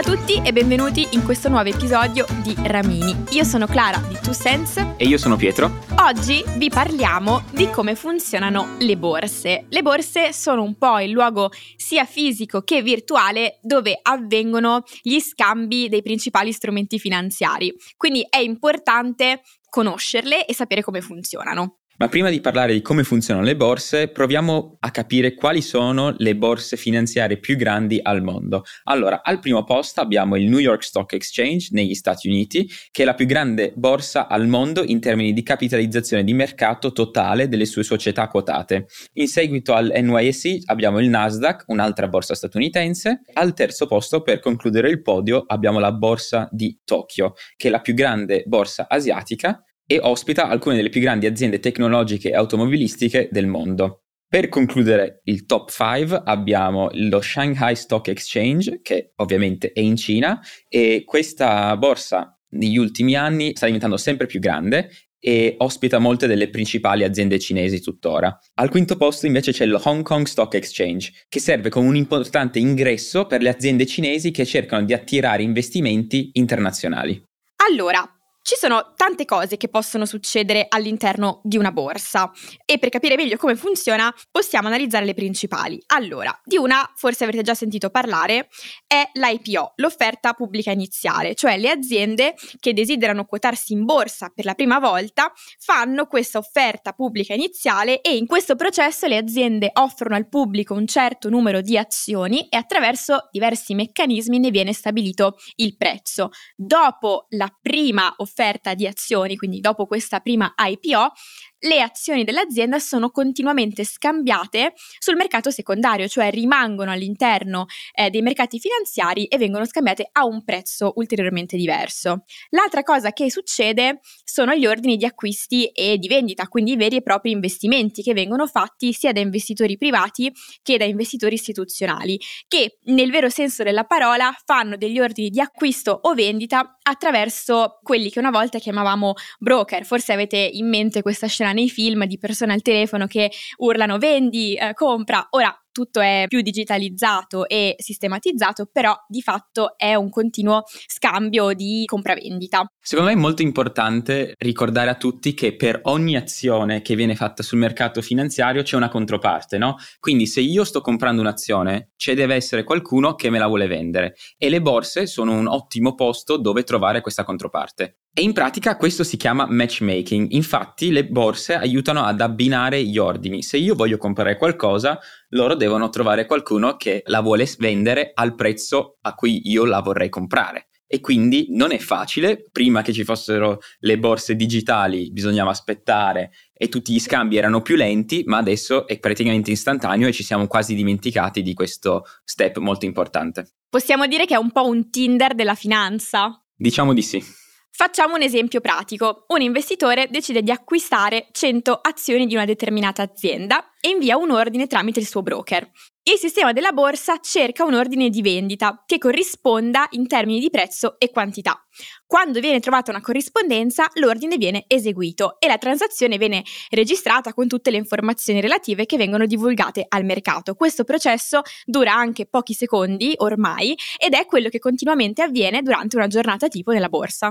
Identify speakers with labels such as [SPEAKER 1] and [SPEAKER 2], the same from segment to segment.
[SPEAKER 1] Ciao a tutti e benvenuti in questo nuovo episodio di Ramini. Io sono Clara di Two Sense
[SPEAKER 2] e io sono Pietro.
[SPEAKER 1] Oggi vi parliamo di come funzionano le borse. Le borse sono un po' il luogo sia fisico che virtuale dove avvengono gli scambi dei principali strumenti finanziari. Quindi è importante conoscerle e sapere come funzionano.
[SPEAKER 2] Ma prima di parlare di come funzionano le borse, proviamo a capire quali sono le borse finanziarie più grandi al mondo. Allora, al primo posto abbiamo il New York Stock Exchange negli Stati Uniti, che è la più grande borsa al mondo in termini di capitalizzazione di mercato totale delle sue società quotate. In seguito al NYSE abbiamo il Nasdaq, un'altra borsa statunitense. Al terzo posto, per concludere il podio, abbiamo la borsa di Tokyo, che è la più grande borsa asiatica e ospita alcune delle più grandi aziende tecnologiche e automobilistiche del mondo. Per concludere il top 5 abbiamo lo Shanghai Stock Exchange, che ovviamente è in Cina, e questa borsa negli ultimi anni sta diventando sempre più grande e ospita molte delle principali aziende cinesi tuttora. Al quinto posto invece c'è lo Hong Kong Stock Exchange, che serve come un importante ingresso per le aziende cinesi che cercano di attirare investimenti internazionali.
[SPEAKER 1] Allora, ci sono tante cose che possono succedere all'interno di una borsa e per capire meglio come funziona possiamo analizzare le principali. Allora, di una forse avrete già sentito parlare è l'IPO, l'offerta pubblica iniziale, cioè le aziende che desiderano quotarsi in borsa per la prima volta fanno questa offerta pubblica iniziale e in questo processo le aziende offrono al pubblico un certo numero di azioni e attraverso diversi meccanismi ne viene stabilito il prezzo. Dopo la prima offerta offerta di azioni, quindi dopo questa prima IPO, le azioni dell'azienda sono continuamente scambiate sul mercato secondario, cioè rimangono all'interno eh, dei mercati finanziari e vengono scambiate a un prezzo ulteriormente diverso. L'altra cosa che succede sono gli ordini di acquisti e di vendita, quindi i veri e propri investimenti che vengono fatti sia da investitori privati che da investitori istituzionali, che nel vero senso della parola fanno degli ordini di acquisto o vendita attraverso quelli che una volta chiamavamo broker. Forse avete in mente questa scena nei film di persone al telefono che urlano vendi, eh, compra. Ora, tutto è più digitalizzato e sistematizzato, però di fatto è un continuo scambio di compravendita.
[SPEAKER 2] Secondo me è molto importante ricordare a tutti che per ogni azione che viene fatta sul mercato finanziario c'è una controparte, no? Quindi se io sto comprando un'azione, ci deve essere qualcuno che me la vuole vendere e le borse sono un ottimo posto dove trovare questa controparte. E in pratica questo si chiama matchmaking, infatti le borse aiutano ad abbinare gli ordini. Se io voglio comprare qualcosa, loro devono trovare qualcuno che la vuole vendere al prezzo a cui io la vorrei comprare. E quindi non è facile, prima che ci fossero le borse digitali bisognava aspettare e tutti gli scambi erano più lenti, ma adesso è praticamente istantaneo e ci siamo quasi dimenticati di questo step molto importante.
[SPEAKER 1] Possiamo dire che è un po' un Tinder della finanza?
[SPEAKER 2] Diciamo di sì.
[SPEAKER 1] Facciamo un esempio pratico. Un investitore decide di acquistare 100 azioni di una determinata azienda e invia un ordine tramite il suo broker. Il sistema della borsa cerca un ordine di vendita che corrisponda in termini di prezzo e quantità. Quando viene trovata una corrispondenza, l'ordine viene eseguito e la transazione viene registrata con tutte le informazioni relative che vengono divulgate al mercato. Questo processo dura anche pochi secondi ormai ed è quello che continuamente avviene durante una giornata tipo nella borsa.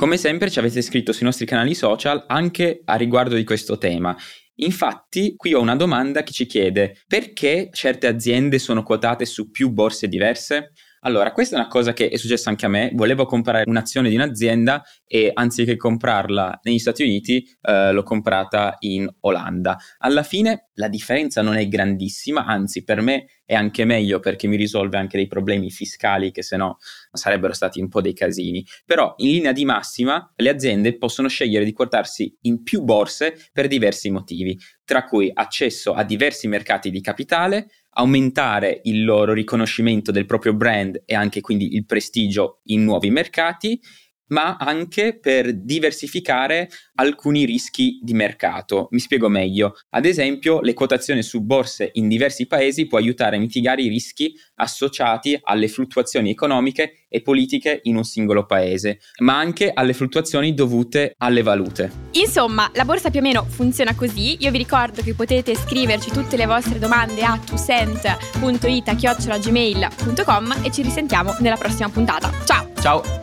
[SPEAKER 2] Come sempre ci avete scritto sui nostri canali social anche a riguardo di questo tema. Infatti, qui ho una domanda che ci chiede perché certe aziende sono quotate su più borse diverse? Allora, questa è una cosa che è successa anche a me. Volevo comprare un'azione di un'azienda e anziché comprarla negli Stati Uniti, eh, l'ho comprata in Olanda. Alla fine la differenza non è grandissima, anzi per me è anche meglio perché mi risolve anche dei problemi fiscali che se no sarebbero stati un po' dei casini. Però in linea di massima le aziende possono scegliere di quotarsi in più borse per diversi motivi, tra cui accesso a diversi mercati di capitale, aumentare il loro riconoscimento del proprio brand e anche quindi il prestigio in nuovi mercati ma anche per diversificare alcuni rischi di mercato. Mi spiego meglio. Ad esempio, le quotazioni su borse in diversi paesi può aiutare a mitigare i rischi associati alle fluttuazioni economiche e politiche in un singolo paese, ma anche alle fluttuazioni dovute alle valute.
[SPEAKER 1] Insomma, la borsa più o meno funziona così. Io vi ricordo che potete scriverci tutte le vostre domande a tusent.ita.gmail.com e ci risentiamo nella prossima puntata. Ciao!
[SPEAKER 2] Ciao!